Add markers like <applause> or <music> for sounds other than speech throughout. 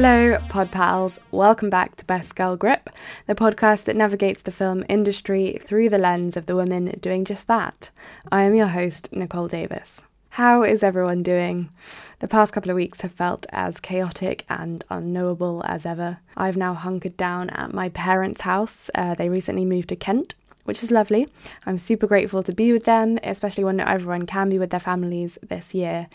Hello, pod pals. Welcome back to Best Girl Grip, the podcast that navigates the film industry through the lens of the women doing just that. I am your host, Nicole Davis. How is everyone doing? The past couple of weeks have felt as chaotic and unknowable as ever. I've now hunkered down at my parents' house. Uh, they recently moved to Kent, which is lovely. I'm super grateful to be with them, especially when not everyone can be with their families this year.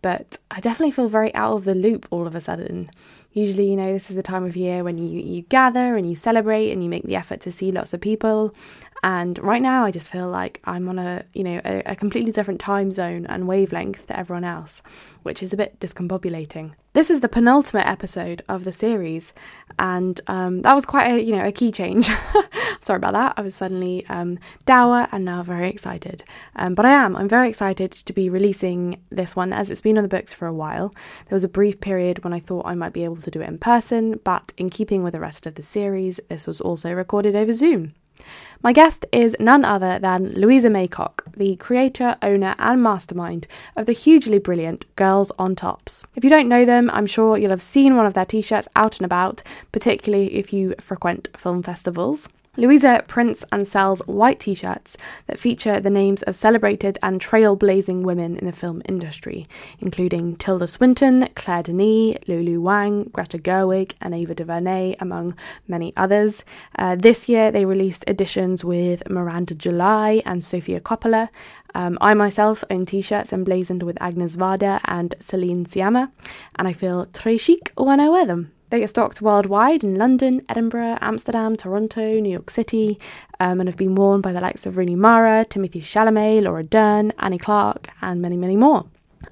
But I definitely feel very out of the loop all of a sudden. Usually, you know, this is the time of year when you, you gather and you celebrate and you make the effort to see lots of people. And right now, I just feel like I'm on a, you know, a, a completely different time zone and wavelength to everyone else, which is a bit discombobulating. This is the penultimate episode of the series, and um, that was quite a, you know, a key change. <laughs> Sorry about that. I was suddenly um, dour and now very excited. Um, but I am. I'm very excited to be releasing this one as it's been on the books for a while. There was a brief period when I thought I might be able to do it in person, but in keeping with the rest of the series, this was also recorded over Zoom. My guest is none other than Louisa Maycock, the creator, owner, and mastermind of the hugely brilliant Girls on Tops. If you don't know them, I'm sure you'll have seen one of their t shirts out and about, particularly if you frequent film festivals. Louisa prints and sells white t shirts that feature the names of celebrated and trailblazing women in the film industry, including Tilda Swinton, Claire Denis, Lulu Wang, Greta Gerwig, and Ava DuVernay, among many others. Uh, this year they released editions with Miranda July and Sofia Coppola. Um, I myself own t shirts emblazoned with Agnes Varda and Celine Sciamma, and I feel très chic when I wear them. They get stocked worldwide in London, Edinburgh, Amsterdam, Toronto, New York City, um, and have been worn by the likes of Rooney Mara, Timothée Chalamet, Laura Dern, Annie Clark, and many, many more.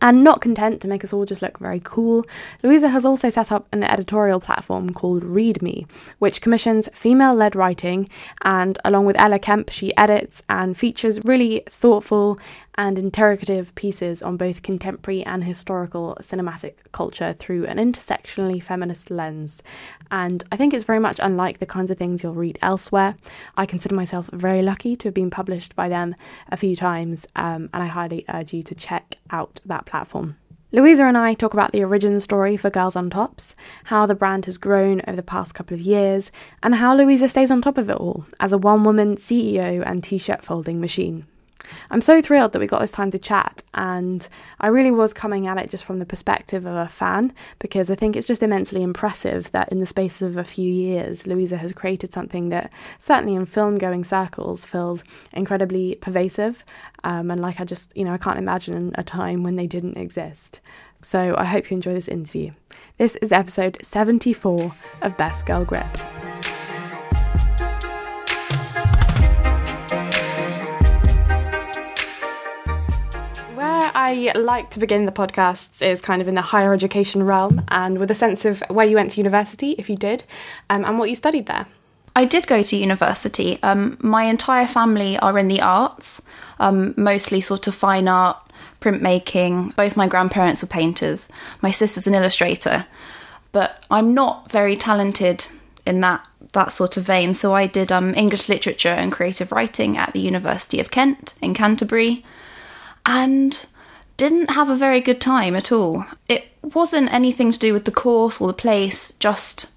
And not content to make us all just look very cool, Louisa has also set up an editorial platform called Read Me, which commissions female led writing. And along with Ella Kemp, she edits and features really thoughtful and interrogative pieces on both contemporary and historical cinematic culture through an intersectionally feminist lens. And I think it's very much unlike the kinds of things you'll read elsewhere. I consider myself very lucky to have been published by them a few times, um, and I highly urge you to check out that platform. Louisa and I talk about the origin story for Girls on Tops, how the brand has grown over the past couple of years, and how Louisa stays on top of it all as a one woman CEO and t shirt folding machine. I'm so thrilled that we got this time to chat, and I really was coming at it just from the perspective of a fan because I think it's just immensely impressive that in the space of a few years, Louisa has created something that certainly in film going circles feels incredibly pervasive. Um, and like I just, you know, I can't imagine a time when they didn't exist. So I hope you enjoy this interview. This is episode 74 of Best Girl Grip. I like to begin the podcasts is kind of in the higher education realm and with a sense of where you went to university, if you did, um, and what you studied there. I did go to university. Um, my entire family are in the arts, um, mostly sort of fine art, printmaking. Both my grandparents were painters. My sister's an illustrator, but I'm not very talented in that that sort of vein. So I did um, English literature and creative writing at the University of Kent in Canterbury, and didn't have a very good time at all. It wasn't anything to do with the course or the place, just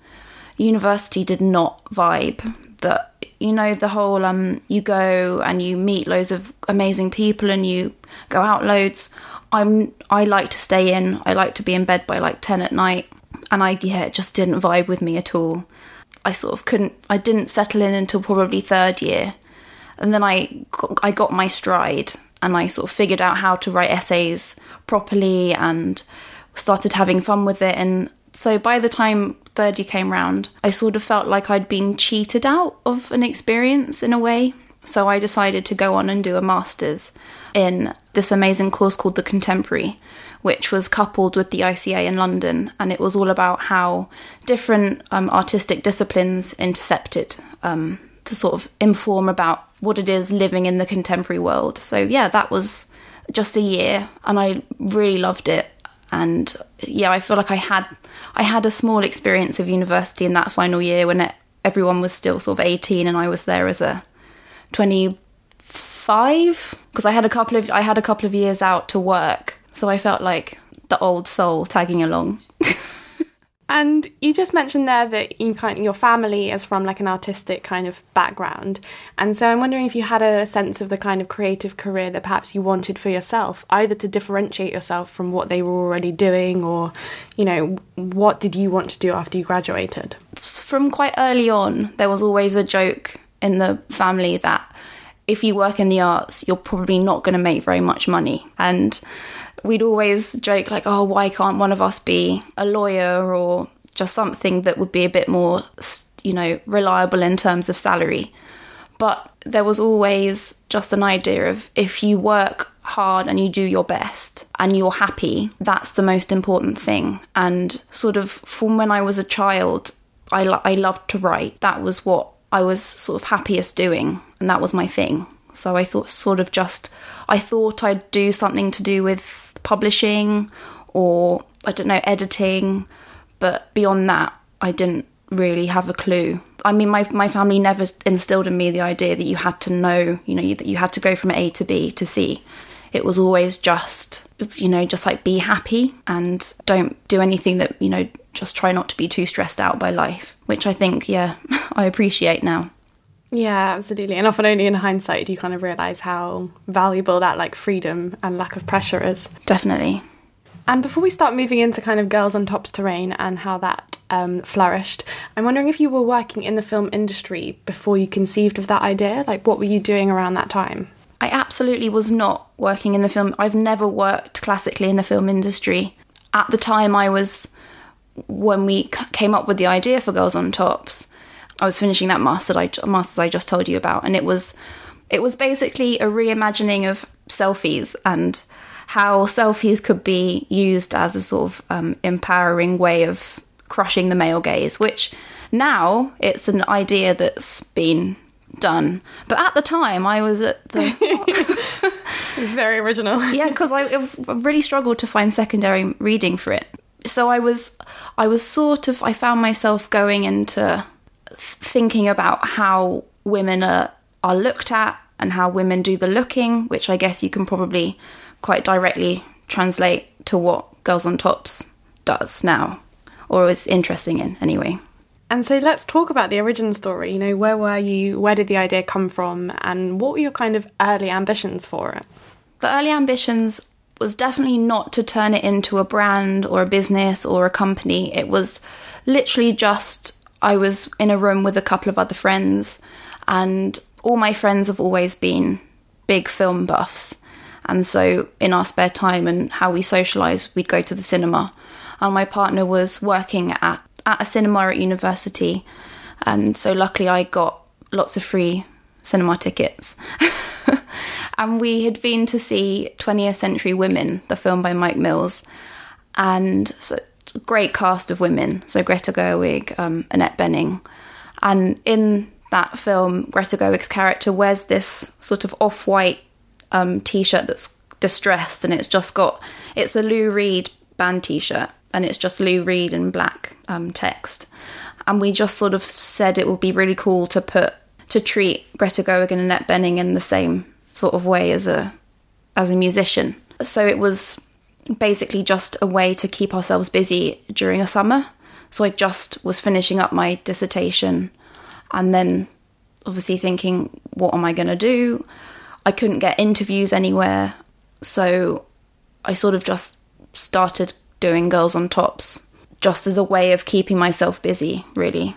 university did not vibe. That you know the whole um you go and you meet loads of amazing people and you go out loads. I'm I like to stay in. I like to be in bed by like 10 at night and I yeah, it just didn't vibe with me at all. I sort of couldn't I didn't settle in until probably third year. And then I I got my stride and I sort of figured out how to write essays properly and started having fun with it. And so by the time third year came round, I sort of felt like I'd been cheated out of an experience in a way. So I decided to go on and do a master's in this amazing course called The Contemporary, which was coupled with the ICA in London. And it was all about how different um, artistic disciplines intercepted um, to sort of inform about what it is living in the contemporary world. So yeah, that was just a year and I really loved it and yeah, I feel like I had I had a small experience of university in that final year when it, everyone was still sort of 18 and I was there as a 25 because I had a couple of I had a couple of years out to work. So I felt like the old soul tagging along. <laughs> And you just mentioned there that you kind your family is from like an artistic kind of background, and so I'm wondering if you had a sense of the kind of creative career that perhaps you wanted for yourself, either to differentiate yourself from what they were already doing, or you know, what did you want to do after you graduated? From quite early on, there was always a joke in the family that if you work in the arts, you're probably not going to make very much money, and we'd always joke like, "Oh, why can't one of us be a lawyer or just something that would be a bit more, you know, reliable in terms of salary?" But there was always just an idea of if you work hard and you do your best and you're happy, that's the most important thing. And sort of from when I was a child, I, lo- I loved to write. That was what I was sort of happiest doing, and that was my thing. So I thought, sort of just, I thought I'd do something to do with publishing or I don't know, editing. But beyond that, I didn't really have a clue. I mean, my, my family never instilled in me the idea that you had to know, you know, that you had to go from A to B to C. It was always just, you know, just like be happy and don't do anything that, you know, just try not to be too stressed out by life, which I think, yeah, <laughs> I appreciate now. Yeah, absolutely. And often only in hindsight do you kind of realise how valuable that like freedom and lack of pressure is. Definitely. And before we start moving into kind of Girls on Tops' terrain and how that um, flourished, I'm wondering if you were working in the film industry before you conceived of that idea. Like, what were you doing around that time? I absolutely was not working in the film. I've never worked classically in the film industry. At the time, I was when we came up with the idea for Girls on Tops. I was finishing that master I, masters I just told you about, and it was it was basically a reimagining of selfies and how selfies could be used as a sort of um, empowering way of crushing the male gaze, which now it's an idea that's been done. But at the time, I was at the. <laughs> it's very original. <laughs> yeah, because I, I really struggled to find secondary reading for it. So I was, I was sort of, I found myself going into thinking about how women are are looked at and how women do the looking, which I guess you can probably quite directly translate to what Girls on Tops does now, or is interesting in anyway. And so let's talk about the origin story. You know, where were you? Where did the idea come from? And what were your kind of early ambitions for it? The early ambitions was definitely not to turn it into a brand or a business or a company. It was literally just I was in a room with a couple of other friends, and all my friends have always been big film buffs. And so, in our spare time and how we socialise, we'd go to the cinema. And my partner was working at, at a cinema at university. And so, luckily, I got lots of free cinema tickets. <laughs> and we had been to see 20th Century Women, the film by Mike Mills. And so great cast of women. So Greta Gerwig, um, Annette Bening, and in that film, Greta Gerwig's character wears this sort of off-white um, t-shirt that's distressed, and it's just got it's a Lou Reed band t-shirt, and it's just Lou Reed in black um, text. And we just sort of said it would be really cool to put to treat Greta Gerwig and Annette Bening in the same sort of way as a as a musician. So it was basically just a way to keep ourselves busy during a summer. So I just was finishing up my dissertation and then obviously thinking, what am I going to do? I couldn't get interviews anywhere. So I sort of just started doing Girls on Tops just as a way of keeping myself busy, really.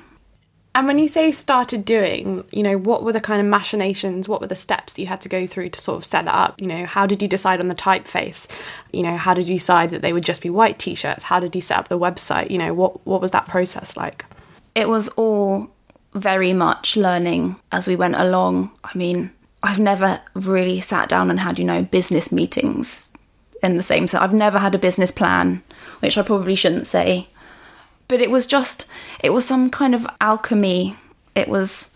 And when you say started doing, you know, what were the kind of machinations? What were the steps that you had to go through to sort of set that up? You know, how did you decide on the typeface? You know, how did you decide that they would just be white t-shirts? How did you set up the website? You know, what what was that process like? It was all very much learning as we went along. I mean, I've never really sat down and had, you know, business meetings in the same so I've never had a business plan, which I probably shouldn't say but it was just, it was some kind of alchemy. It was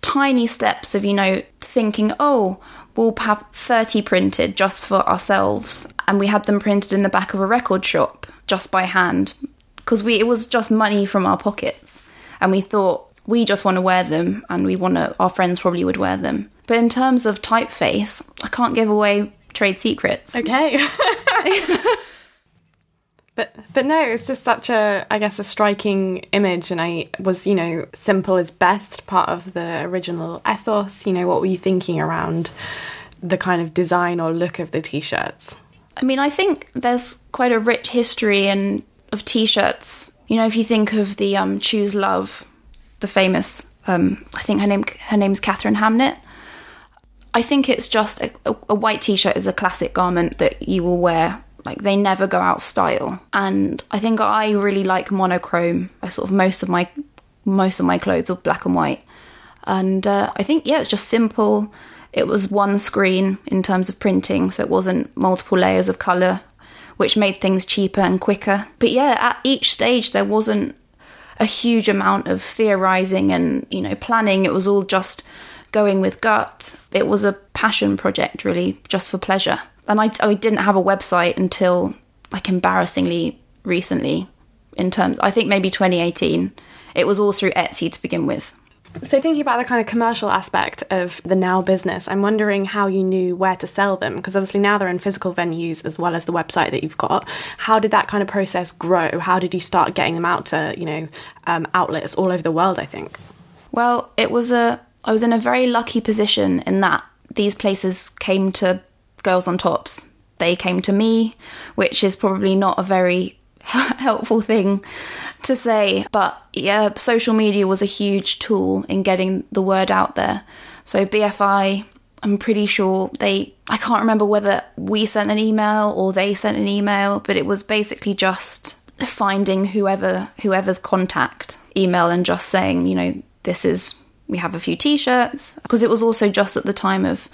tiny steps of, you know, thinking, oh, we'll have 30 printed just for ourselves. And we had them printed in the back of a record shop just by hand because we it was just money from our pockets. And we thought, we just want to wear them and we want to, our friends probably would wear them. But in terms of typeface, I can't give away trade secrets. Okay. <laughs> <laughs> But but no, it's just such a I guess a striking image, and I was you know simple is best part of the original ethos. You know what were you thinking around the kind of design or look of the t-shirts? I mean, I think there's quite a rich history and of t-shirts. You know, if you think of the um, Choose Love, the famous, um, I think her name her name's Katharine Hamnett. I think it's just a, a, a white t-shirt is a classic garment that you will wear like they never go out of style. And I think I really like monochrome. I sort of most of my most of my clothes are black and white. And uh, I think yeah, it's just simple. It was one screen in terms of printing, so it wasn't multiple layers of color, which made things cheaper and quicker. But yeah, at each stage there wasn't a huge amount of theorizing and you know planning. It was all just going with gut. It was a passion project, really, just for pleasure and I, I didn't have a website until like embarrassingly recently in terms i think maybe 2018 it was all through etsy to begin with. So thinking about the kind of commercial aspect of the now business i'm wondering how you knew where to sell them because obviously now they're in physical venues as well as the website that you've got. How did that kind of process grow? How did you start getting them out to you know um, outlets all over the world i think? Well it was a i was in a very lucky position in that these places came to girls on tops. They came to me, which is probably not a very <laughs> helpful thing to say, but yeah, social media was a huge tool in getting the word out there. So BFI, I'm pretty sure they I can't remember whether we sent an email or they sent an email, but it was basically just finding whoever whoever's contact email and just saying, you know, this is we have a few t-shirts because it was also just at the time of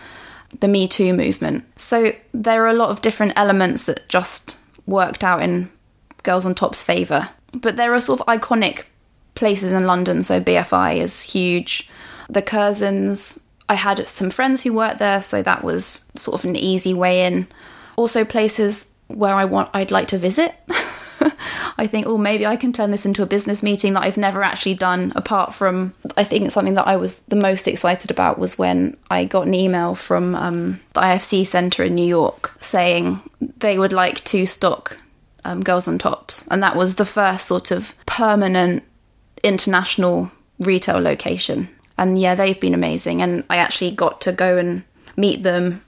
the Me Too movement. So there are a lot of different elements that just worked out in Girls on Tops' favour. But there are sort of iconic places in London, so BFI is huge. The Curzons, I had some friends who worked there, so that was sort of an easy way in. Also places where I want I'd like to visit. <laughs> <laughs> I think, oh, maybe I can turn this into a business meeting that I've never actually done. Apart from, I think something that I was the most excited about was when I got an email from um, the IFC Centre in New York saying they would like to stock um, Girls on Tops. And that was the first sort of permanent international retail location. And yeah, they've been amazing. And I actually got to go and meet them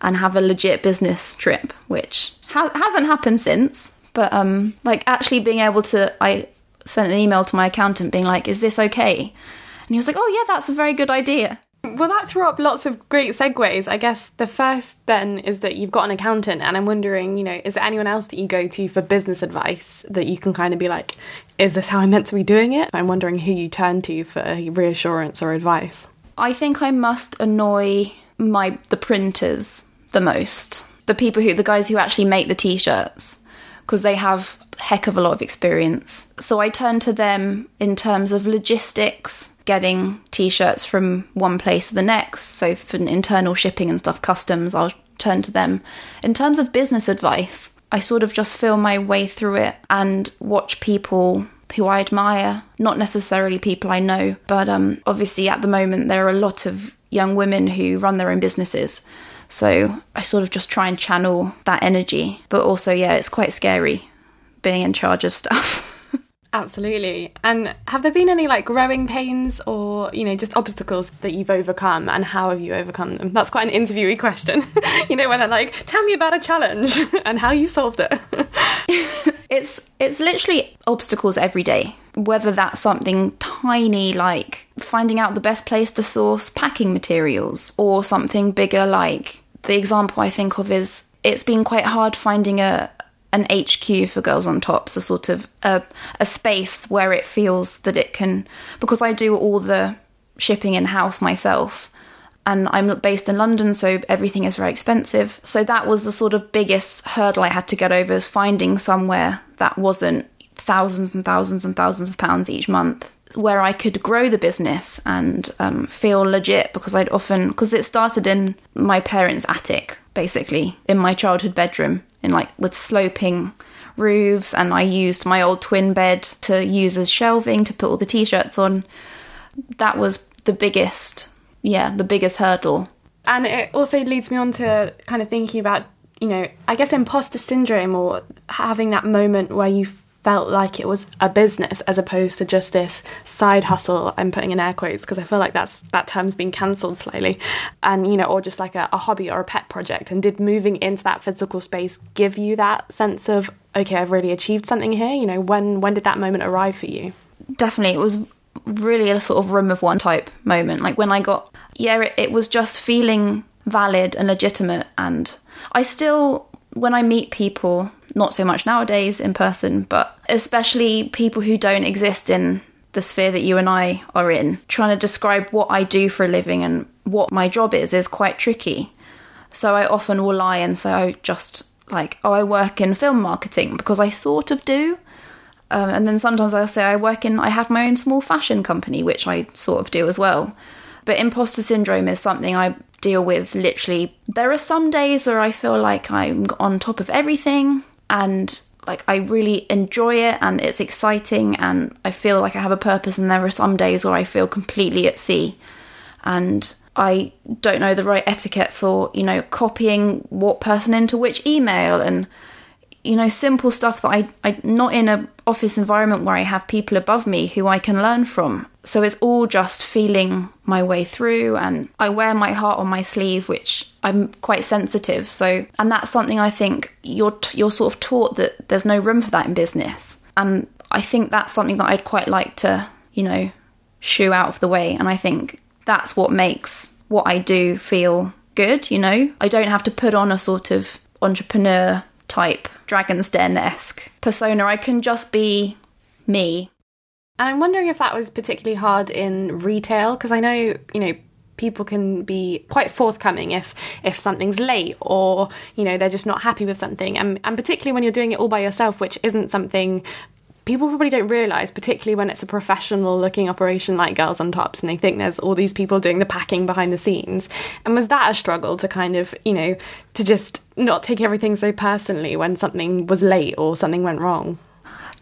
and have a legit business trip, which ha- hasn't happened since. But um, like actually being able to, I sent an email to my accountant being like, "Is this okay?" And he was like, "Oh yeah, that's a very good idea." Well, that threw up lots of great segues. I guess the first then is that you've got an accountant, and I'm wondering, you know, is there anyone else that you go to for business advice that you can kind of be like, is this how I'm meant to be doing it? I'm wondering who you turn to for reassurance or advice. I think I must annoy my the printers the most. The people who the guys who actually make the t-shirts because they have heck of a lot of experience. So I turn to them in terms of logistics, getting t-shirts from one place to the next. So for internal shipping and stuff, customs, I'll turn to them. In terms of business advice, I sort of just feel my way through it and watch people who I admire, not necessarily people I know, but um, obviously at the moment there are a lot of young women who run their own businesses. So I sort of just try and channel that energy. But also, yeah, it's quite scary being in charge of stuff. <laughs> Absolutely. And have there been any like growing pains or, you know, just obstacles that you've overcome and how have you overcome them? That's quite an interviewee question. <laughs> you know, when they're like, tell me about a challenge <laughs> and how you solved it. <laughs> it's it's literally obstacles every day. Whether that's something tiny like finding out the best place to source packing materials or something bigger like the example I think of is it's been quite hard finding a an HQ for Girls on Tops, a sort of a, a space where it feels that it can, because I do all the shipping in house myself and I'm based in London, so everything is very expensive. So that was the sort of biggest hurdle I had to get over is finding somewhere that wasn't thousands and thousands and thousands of pounds each month where I could grow the business and um, feel legit because I'd often because it started in my parents' attic basically in my childhood bedroom in like with sloping roofs and I used my old twin bed to use as shelving to put all the t-shirts on. That was the biggest, yeah, the biggest hurdle. And it also leads me on to kind of thinking about you know, I guess imposter syndrome or having that moment where you felt like it was a business as opposed to just this side hustle I'm putting in air quotes because I feel like that's that term's been cancelled slightly. And you know or just like a, a hobby or a pet project. And did moving into that physical space give you that sense of okay I've really achieved something here? You know when when did that moment arrive for you? Definitely. It was really a sort of room of one type moment. Like when I got yeah it, it was just feeling valid and legitimate. And I still when I meet people not so much nowadays in person, but especially people who don't exist in the sphere that you and I are in. Trying to describe what I do for a living and what my job is is quite tricky. So I often will lie and say I just like, oh, I work in film marketing because I sort of do. Um, and then sometimes I'll say I work in, I have my own small fashion company, which I sort of do as well. But imposter syndrome is something I deal with literally. There are some days where I feel like I'm on top of everything and like I really enjoy it and it's exciting and I feel like I have a purpose and there are some days where I feel completely at sea. And I don't know the right etiquette for, you know, copying what person into which email and you know, simple stuff that I I not in a office environment where I have people above me who I can learn from. So it's all just feeling my way through and I wear my heart on my sleeve which I'm quite sensitive. So and that's something I think you're you're sort of taught that there's no room for that in business. And I think that's something that I'd quite like to, you know, shoo out of the way and I think that's what makes what I do feel good, you know. I don't have to put on a sort of entrepreneur type Dragon's Den esque persona. I can just be me. And I'm wondering if that was particularly hard in retail because I know, you know, people can be quite forthcoming if if something's late or you know they're just not happy with something and, and particularly when you're doing it all by yourself which isn't something people probably don't realize, particularly when it's a professional looking operation like Girls on Tops and they think there's all these people doing the packing behind the scenes. And was that a struggle to kind of, you know, to just not take everything so personally when something was late or something went wrong?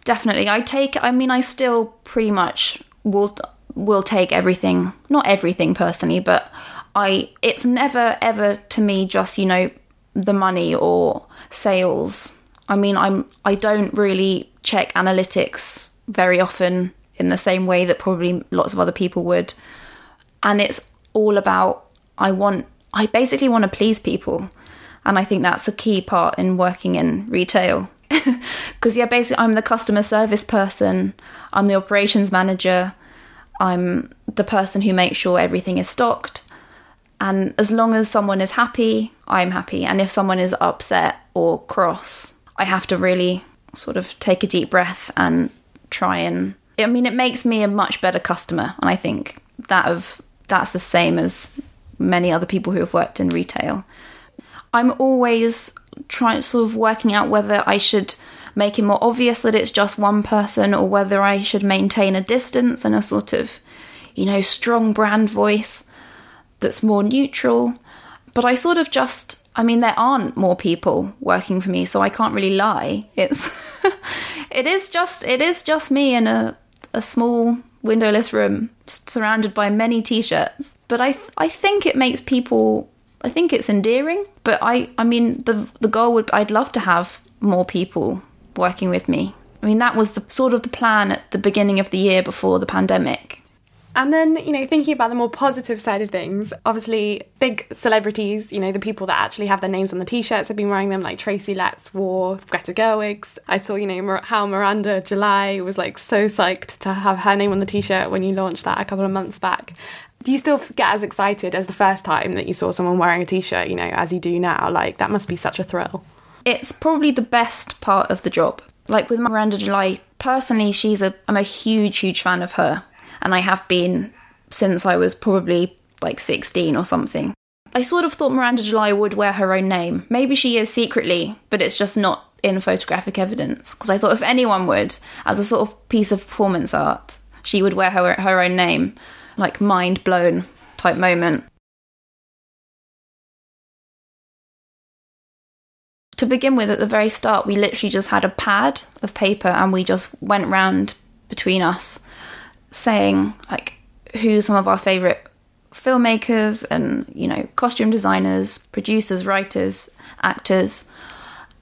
Definitely. I take, I mean, I still pretty much will will take everything not everything personally but i it's never ever to me just you know the money or sales i mean i'm i don't really check analytics very often in the same way that probably lots of other people would. And it's all about I want I basically want to please people. And I think that's a key part in working in retail. <laughs> Because, yeah, basically, I'm the customer service person, I'm the operations manager, I'm the person who makes sure everything is stocked. And as long as someone is happy, I'm happy. And if someone is upset or cross, I have to really sort of take a deep breath and try and I mean it makes me a much better customer and I think that of that's the same as many other people who have worked in retail. I'm always trying sort of working out whether I should make it more obvious that it's just one person or whether I should maintain a distance and a sort of you know strong brand voice that's more neutral. But I sort of just I mean, there aren't more people working for me, so I can't really lie. It's <laughs> it is just it is just me in a a small windowless room surrounded by many t-shirts. But I th- I think it makes people I think it's endearing. But I I mean the the goal would I'd love to have more people working with me. I mean that was the sort of the plan at the beginning of the year before the pandemic. And then, you know, thinking about the more positive side of things, obviously, big celebrities, you know, the people that actually have their names on the t shirts have been wearing them, like Tracy Letts wore Greta Gerwig's. I saw, you know, how Miranda July was like so psyched to have her name on the t shirt when you launched that a couple of months back. Do you still get as excited as the first time that you saw someone wearing a t shirt, you know, as you do now? Like, that must be such a thrill. It's probably the best part of the job. Like with Miranda July, personally, she's a, I'm a huge, huge fan of her and I have been since I was probably like 16 or something. I sort of thought Miranda July would wear her own name. Maybe she is secretly, but it's just not in photographic evidence. Because I thought if anyone would, as a sort of piece of performance art, she would wear her, her own name. Like mind blown type moment. To begin with, at the very start, we literally just had a pad of paper and we just went round between us saying like who some of our favorite filmmakers and you know costume designers producers writers actors,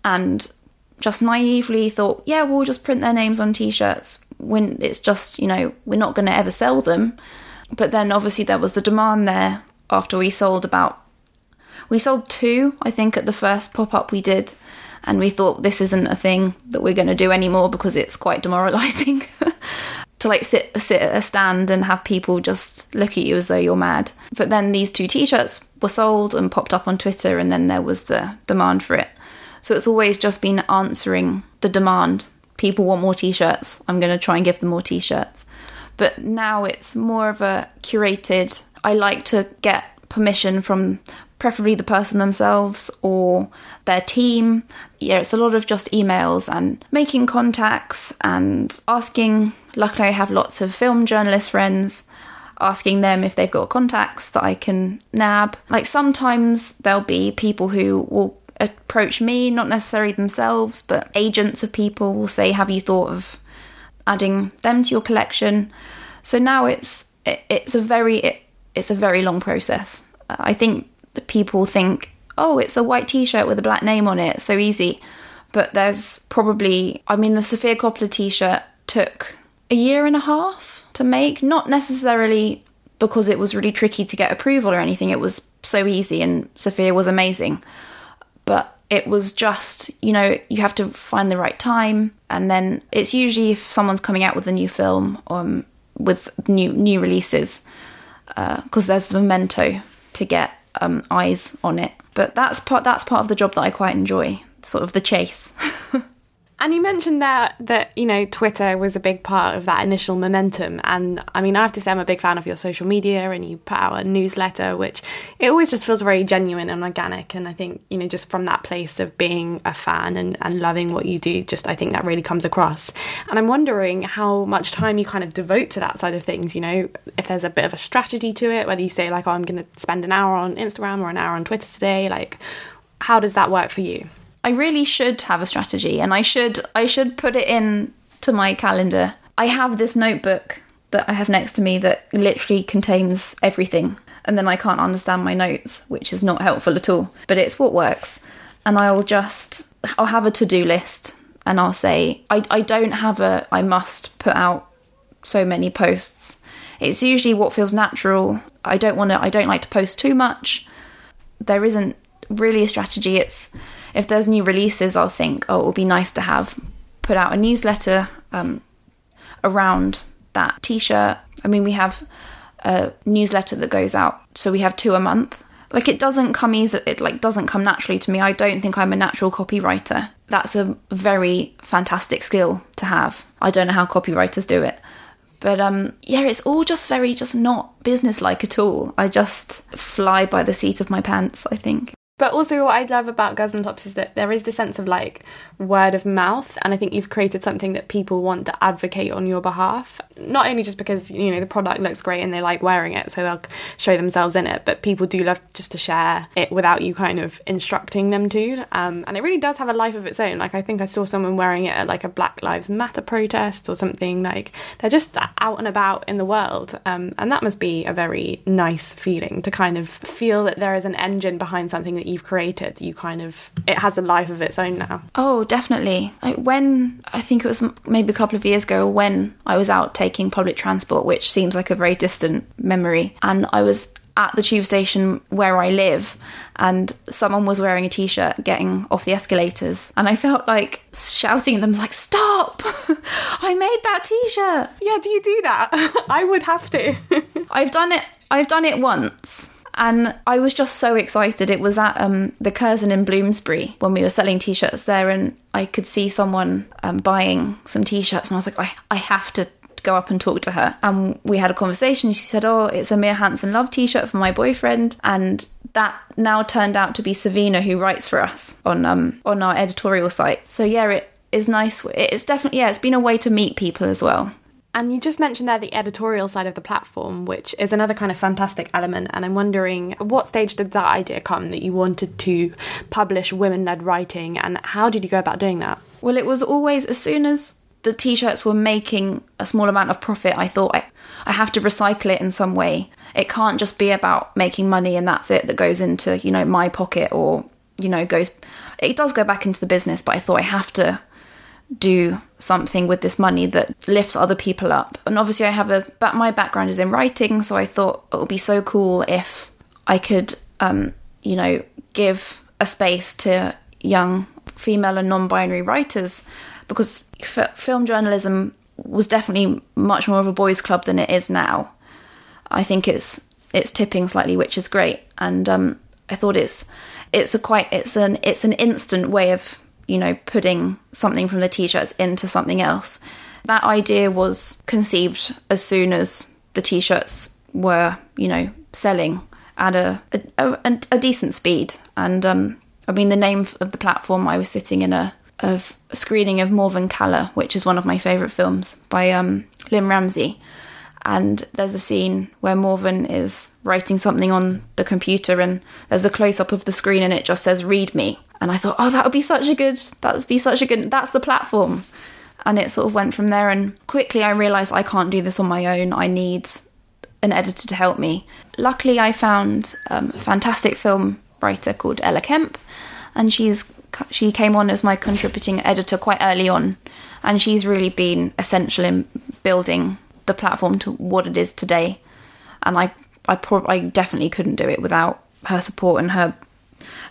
and just naively thought, yeah, we'll just print their names on t shirts when it's just, you know, we're not going to ever sell them. But then obviously there was the demand there after we sold about, we sold two, I think, at the first pop up we did. And we thought this isn't a thing that we're going to do anymore because it's quite demoralizing <laughs> to like sit sit at a stand and have people just look at you as though you're mad. But then these two t-shirts were sold and popped up on Twitter and then there was the demand for it. So it's always just been answering the demand. People want more t shirts. I'm going to try and give them more t shirts. But now it's more of a curated, I like to get permission from preferably the person themselves or their team. Yeah, it's a lot of just emails and making contacts and asking. Luckily, I have lots of film journalist friends asking them if they've got contacts that I can nab. Like sometimes there'll be people who will approach me, not necessarily themselves, but agents of people will say, "Have you thought of adding them to your collection?" So now it's it, it's a very it, it's a very long process. Uh, I think people think, "Oh, it's a white T-shirt with a black name on it, so easy." But there's probably, I mean, the Sofia Coppola T-shirt took a year and a half to make, not necessarily because it was really tricky to get approval or anything. It was so easy, and Sofia was amazing but it was just you know you have to find the right time and then it's usually if someone's coming out with a new film um, with new new releases because uh, there's the memento to get um, eyes on it. But that's part that's part of the job that I quite enjoy sort of the chase <laughs> And you mentioned that that you know Twitter was a big part of that initial momentum, and I mean I have to say I'm a big fan of your social media, and you put out a newsletter, which it always just feels very genuine and organic, and I think you know just from that place of being a fan and, and loving what you do, just I think that really comes across. And I'm wondering how much time you kind of devote to that side of things. You know, if there's a bit of a strategy to it, whether you say like, oh, I'm going to spend an hour on Instagram or an hour on Twitter today, like how does that work for you? I really should have a strategy and I should I should put it in to my calendar. I have this notebook that I have next to me that literally contains everything and then I can't understand my notes, which is not helpful at all, but it's what works. And I'll just I'll have a to-do list and I'll say I I don't have a I must put out so many posts. It's usually what feels natural. I don't want to I don't like to post too much. There isn't really a strategy. It's if there's new releases, I'll think, oh, it would be nice to have put out a newsletter um, around that t-shirt. I mean, we have a newsletter that goes out, so we have two a month. Like it doesn't come easy. It like doesn't come naturally to me. I don't think I'm a natural copywriter. That's a very fantastic skill to have. I don't know how copywriters do it. But um, yeah, it's all just very just not business-like at all. I just fly by the seat of my pants. I think. But also, what I love about and is that there is the sense of like word of mouth, and I think you've created something that people want to advocate on your behalf. Not only just because you know the product looks great and they like wearing it, so they'll show themselves in it, but people do love just to share it without you kind of instructing them to. Um, and it really does have a life of its own. Like I think I saw someone wearing it at like a Black Lives Matter protest or something. Like they're just out and about in the world, um, and that must be a very nice feeling to kind of feel that there is an engine behind something that you've created, you kind of it has a life of its own now. Oh, definitely. Like when I think it was maybe a couple of years ago when I was out taking public transport, which seems like a very distant memory, and I was at the tube station where I live, and someone was wearing a t-shirt getting off the escalators, and I felt like shouting at them like, "Stop! <laughs> I made that t-shirt." Yeah, do you do that? <laughs> I would have to. <laughs> I've done it. I've done it once and I was just so excited. It was at um, the Curzon in Bloomsbury when we were selling t shirts there, and I could see someone um, buying some t shirts, and I was like, I, I have to go up and talk to her. And we had a conversation. She said, Oh, it's a Mia Hansen Love t shirt for my boyfriend. And that now turned out to be Savina who writes for us on um on our editorial site. So yeah, it is nice. It's definitely yeah, it's been a way to meet people as well. And you just mentioned there the editorial side of the platform, which is another kind of fantastic element. And I'm wondering, what stage did that idea come that you wanted to publish women led writing, and how did you go about doing that? Well, it was always as soon as the t shirts were making a small amount of profit, I thought I, I have to recycle it in some way. It can't just be about making money and that's it that goes into, you know, my pocket or you know, goes, it does go back into the business, but I thought I have to do something with this money that lifts other people up. And obviously, I have a, but my background is in writing, so I thought it would be so cool if I could, um, you know, give a space to young female and non binary writers because f- film journalism was definitely much more of a boys' club than it is now. I think it's it's tipping slightly, which is great, and um, I thought it's it's a quite it's an it's an instant way of you know putting something from the t-shirts into something else. That idea was conceived as soon as the t-shirts were you know selling at a a, a, a decent speed, and um, I mean the name of the platform I was sitting in a of screening of Morvern Callar, which is one of my favourite films by um, Lynne Ramsay and there's a scene where Morvern is writing something on the computer and there's a close up of the screen and it just says read me. And I thought oh that would be such a good that would be such a good that's the platform. And it sort of went from there and quickly I realized I can't do this on my own. I need an editor to help me. Luckily I found um, a fantastic film writer called Ella Kemp and she's she came on as my contributing editor quite early on and she's really been essential in building the platform to what it is today. And I, I, pro- I definitely couldn't do it without her support and her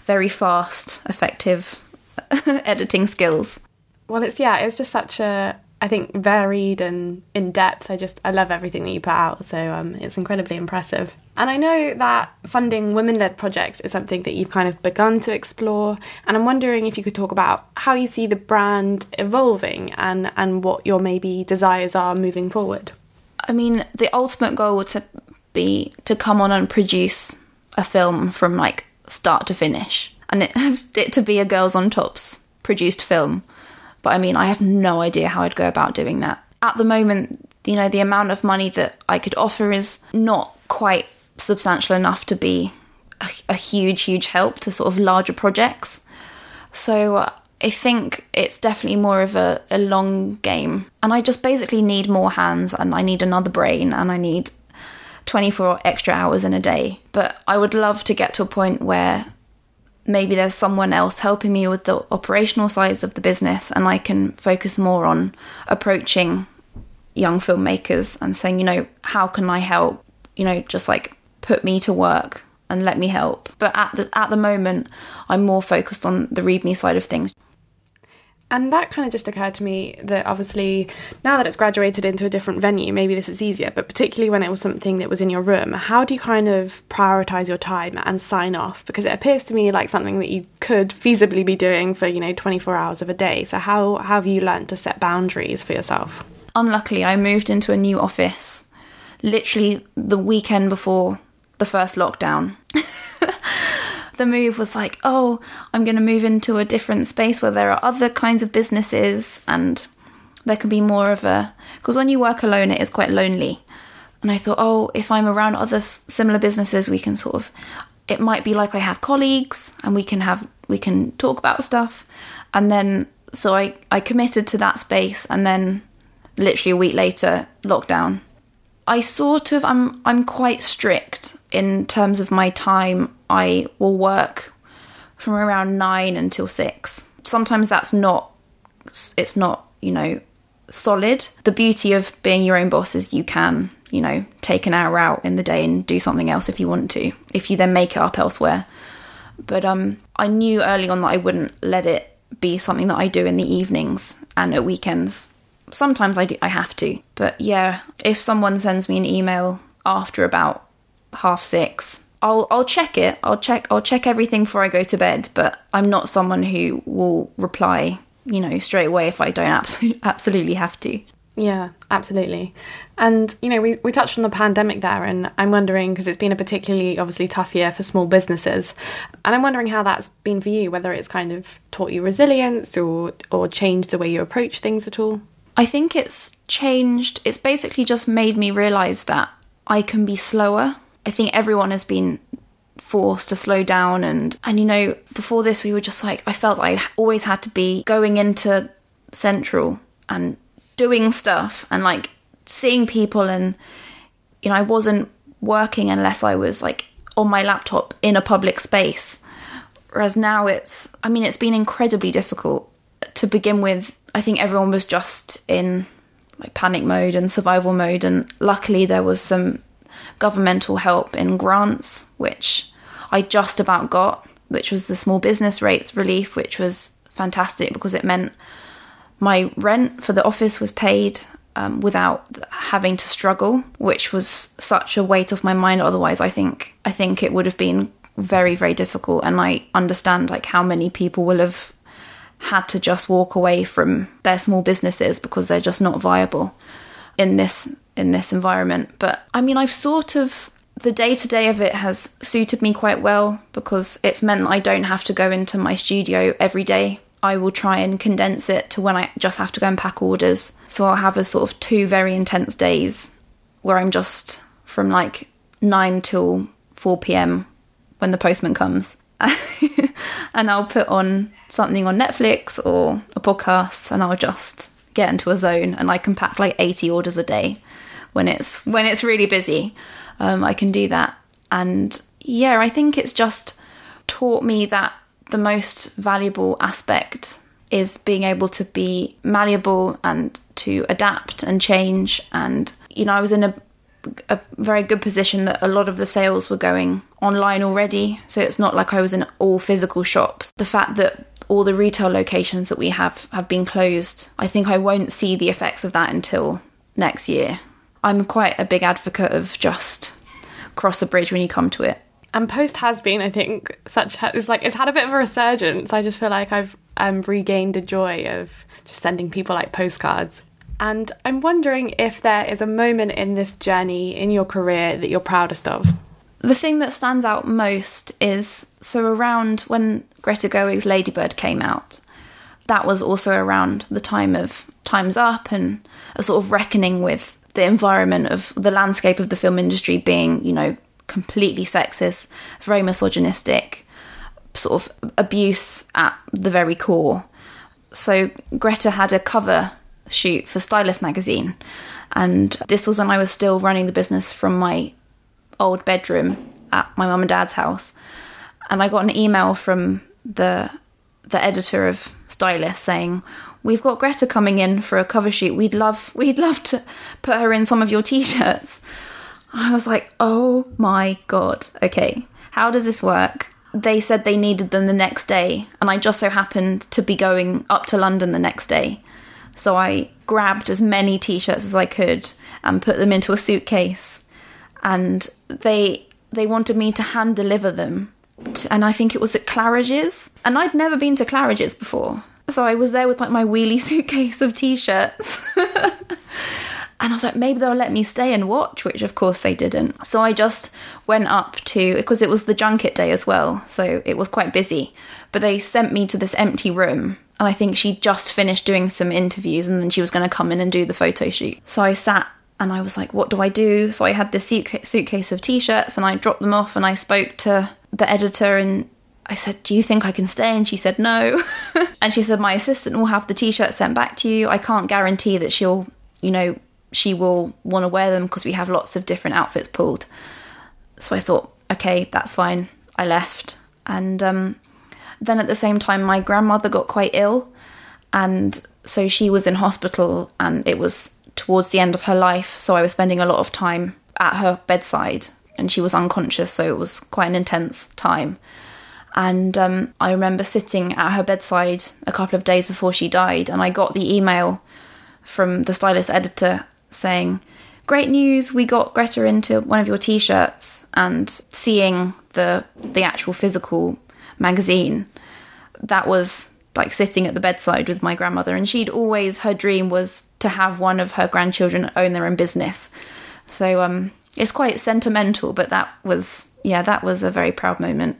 very fast, effective <laughs> editing skills. Well, it's yeah, it's just such a I think varied and in depth. I just I love everything that you put out, so um, it's incredibly impressive. And I know that funding women-led projects is something that you've kind of begun to explore. And I'm wondering if you could talk about how you see the brand evolving and and what your maybe desires are moving forward. I mean, the ultimate goal would to be to come on and produce a film from like start to finish, and it, it to be a Girls on Tops produced film. But I mean, I have no idea how I'd go about doing that. At the moment, you know, the amount of money that I could offer is not quite substantial enough to be a, a huge, huge help to sort of larger projects. So uh, I think it's definitely more of a, a long game. And I just basically need more hands and I need another brain and I need 24 extra hours in a day. But I would love to get to a point where maybe there's someone else helping me with the operational sides of the business and I can focus more on approaching young filmmakers and saying, you know, how can I help? You know, just like put me to work and let me help. But at the at the moment, I'm more focused on the read me side of things. And that kind of just occurred to me that obviously now that it's graduated into a different venue, maybe this is easier, but particularly when it was something that was in your room, how do you kind of prioritize your time and sign off? Because it appears to me like something that you could feasibly be doing for, you know, 24 hours of a day. So how, have you learned to set boundaries for yourself? Unluckily, I moved into a new office literally the weekend before the first lockdown. <laughs> the move was like, oh, I'm going to move into a different space where there are other kinds of businesses and there can be more of a. Because when you work alone, it is quite lonely. And I thought, oh, if I'm around other similar businesses, we can sort of. It might be like I have colleagues and we can have we can talk about stuff. And then so I I committed to that space and then literally a week later lockdown. I sort of I'm I'm quite strict in terms of my time I will work from around nine until six. Sometimes that's not, it's not, you know, solid. The beauty of being your own boss is you can, you know, take an hour out in the day and do something else if you want to, if you then make it up elsewhere. But um, I knew early on that I wouldn't let it be something that I do in the evenings and at weekends. Sometimes I do, I have to. But yeah, if someone sends me an email after about half six, I'll I'll check it. I'll check I'll check everything before I go to bed, but I'm not someone who will reply, you know, straight away if I don't absolutely <laughs> absolutely have to. Yeah, absolutely. And, you know, we, we touched on the pandemic there, and I'm wondering, because it's been a particularly obviously tough year for small businesses, and I'm wondering how that's been for you, whether it's kind of taught you resilience or, or changed the way you approach things at all. I think it's changed, it's basically just made me realise that I can be slower I think everyone has been forced to slow down and and you know before this we were just like I felt like I always had to be going into central and doing stuff and like seeing people and you know I wasn't working unless I was like on my laptop in a public space Whereas now it's, I mean, it's been incredibly difficult. To begin with, I think everyone was just in like panic mode and survival mode, and luckily there was some governmental help in grants, which I just about got, which was the small business rates relief, which was fantastic because it meant my rent for the office was paid um, without having to struggle, which was such a weight off my mind. Otherwise, I think I think it would have been very very difficult, and I understand like how many people will have had to just walk away from their small businesses because they're just not viable in this in this environment. But I mean, I've sort of the day to day of it has suited me quite well because it's meant I don't have to go into my studio every day. I will try and condense it to when I just have to go and pack orders. So I'll have a sort of two very intense days where I'm just from like 9 till 4 pm when the postman comes. <laughs> and I'll put on something on Netflix or a podcast and I'll just get into a zone and I can pack like 80 orders a day when it's when it's really busy. Um, I can do that. And yeah, I think it's just taught me that the most valuable aspect is being able to be malleable and to adapt and change. And, you know, I was in a, a very good position that a lot of the sales were going online already. So it's not like I was in all physical shops. The fact that all the retail locations that we have have been closed, I think I won't see the effects of that until next year. I'm quite a big advocate of just cross the bridge when you come to it. And post has been, I think, such it's like it's had a bit of a resurgence. I just feel like I've um, regained a joy of just sending people like postcards. And I'm wondering if there is a moment in this journey in your career that you're proudest of. The thing that stands out most is so around when Greta Gerwig's Ladybird came out, that was also around the time of Time's Up and a sort of reckoning with the environment of the landscape of the film industry being, you know, completely sexist, very misogynistic, sort of abuse at the very core. So Greta had a cover shoot for Stylist magazine, and this was when I was still running the business from my old bedroom at my mum and dad's house. And I got an email from the the editor of Stylist saying, we've got Greta coming in for a cover shoot. We'd love we'd love to put her in some of your <laughs> t-shirts. I was like, "Oh my god. Okay. How does this work?" They said they needed them the next day, and I just so happened to be going up to London the next day. So I grabbed as many t-shirts as I could and put them into a suitcase. And they they wanted me to hand deliver them and I think it was at Claridge's. And I'd never been to Claridge's before. So I was there with like my wheelie <laughs> suitcase of t-shirts. <laughs> and I was like, maybe they'll let me stay and watch, which of course they didn't. So I just went up to, because it was the junket day as well, so it was quite busy. But they sent me to this empty room, and I think she just finished doing some interviews and then she was going to come in and do the photo shoot. So I sat and I was like, what do I do? So I had this suitcase of t shirts and I dropped them off and I spoke to the editor and I said, Do you think I can stay? And she said, No. <laughs> and she said, My assistant will have the t shirt sent back to you. I can't guarantee that she'll, you know, she will want to wear them because we have lots of different outfits pulled. So I thought, okay, that's fine. I left. And um, then at the same time, my grandmother got quite ill. And so she was in hospital and it was towards the end of her life. So I was spending a lot of time at her bedside and she was unconscious. So it was quite an intense time. And um, I remember sitting at her bedside a couple of days before she died, and I got the email from the stylist editor saying, Great news, we got Greta into one of your t shirts, and seeing the, the actual physical magazine, that was like sitting at the bedside with my grandmother. And she'd always, her dream was to have one of her grandchildren own their own business. So um, it's quite sentimental, but that was, yeah, that was a very proud moment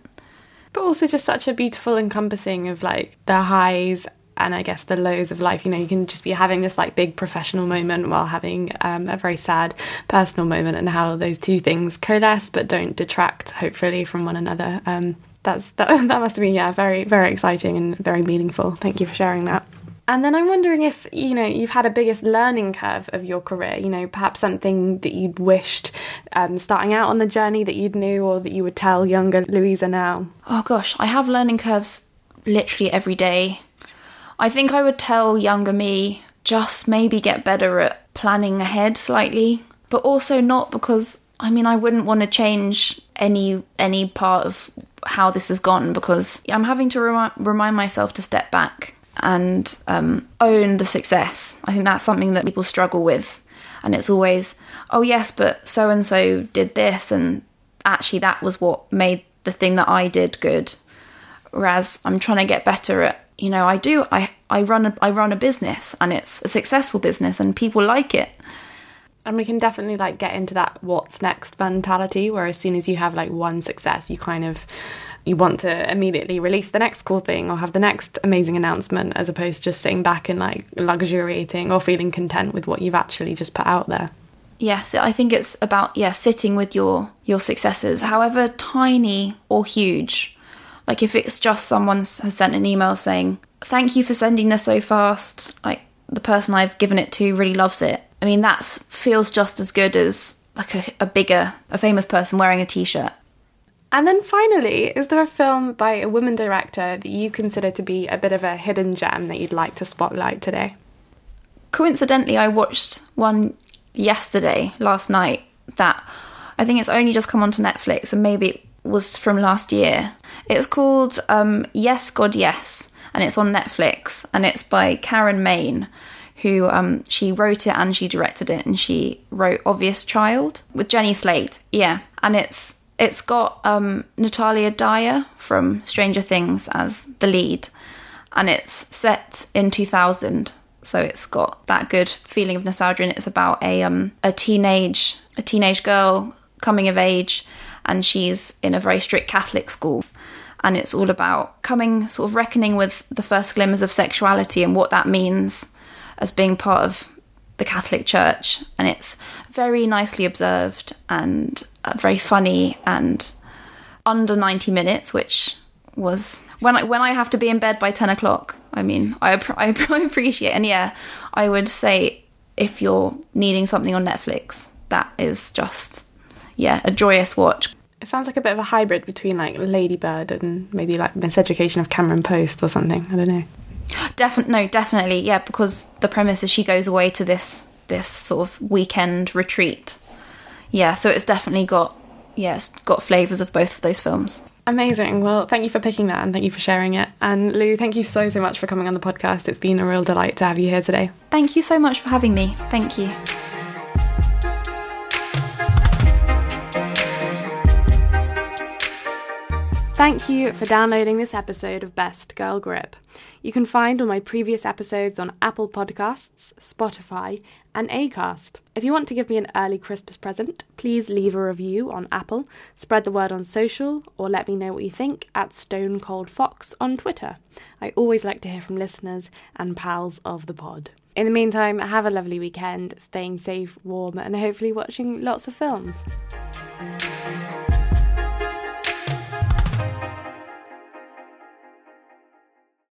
but also just such a beautiful encompassing of like the highs and I guess the lows of life. You know, you can just be having this like big professional moment while having um, a very sad personal moment, and how those two things coalesce but don't detract, hopefully, from one another. Um, that's that. <laughs> That must have been yeah, very very exciting and very meaningful. Thank you for sharing that. And then I'm wondering if, you know, you've had a biggest learning curve of your career, you know, perhaps something that you'd wished um, starting out on the journey that you'd knew or that you would tell younger Louisa now. Oh gosh, I have learning curves literally every day. I think I would tell younger me just maybe get better at planning ahead slightly, but also not because I mean I wouldn't want to change any any part of how this has gone because I'm having to remi- remind myself to step back and um, own the success. I think that's something that people struggle with. And it's always, oh, yes, but so and so did this, and actually, that was what made the thing that I did good. Whereas I'm trying to get better at, you know, I do, I, I run a, I run a business and it's a successful business and people like it. And we can definitely like get into that what's next mentality where as soon as you have like one success, you kind of you want to immediately release the next cool thing or have the next amazing announcement as opposed to just sitting back and like luxuriating or feeling content with what you've actually just put out there. Yes, I think it's about yeah, sitting with your your successes, however tiny or huge. Like if it's just someone has sent an email saying, "Thank you for sending this so fast." Like the person I've given it to really loves it. I mean, that feels just as good as like a, a bigger, a famous person wearing a t-shirt. And then finally, is there a film by a woman director that you consider to be a bit of a hidden gem that you'd like to spotlight today? Coincidentally, I watched one yesterday, last night, that I think it's only just come onto Netflix and maybe it was from last year. It's called um, Yes, God, Yes, and it's on Netflix and it's by Karen Maine. Who um, she wrote it and she directed it, and she wrote Obvious Child with Jenny Slate. Yeah, and it's it's got um, Natalia Dyer from Stranger Things as the lead, and it's set in 2000. So it's got that good feeling of nostalgia, and it's about a um, a teenage a teenage girl coming of age, and she's in a very strict Catholic school, and it's all about coming sort of reckoning with the first glimmers of sexuality and what that means as being part of the Catholic Church, and it's very nicely observed and uh, very funny and under 90 minutes, which was when I when I have to be in bed by 10 o'clock. I mean, I, I, <laughs> appreciate, and yeah, I would say if you're needing something on Netflix, that is just yeah a joyous watch. It sounds like a bit of a hybrid between like Ladybird and maybe like Miseducation of Cameron Post or something. I don't know. Definitely, no, definitely, yeah. Because the premise is she goes away to this this sort of weekend retreat. Yeah, so it's definitely got yes, got flavors of both of those films. Amazing. Well, thank you for picking that and thank you for sharing it. And Lou, thank you so so much for coming on the podcast. It's been a real delight to have you here today. Thank you so much for having me. Thank you. Thank you for downloading this episode of Best Girl Grip. You can find all my previous episodes on Apple Podcasts, Spotify, and Acast. If you want to give me an early Christmas present, please leave a review on Apple, spread the word on social, or let me know what you think at Stone Cold Fox on Twitter. I always like to hear from listeners and pals of the pod. In the meantime, have a lovely weekend, staying safe, warm, and hopefully watching lots of films.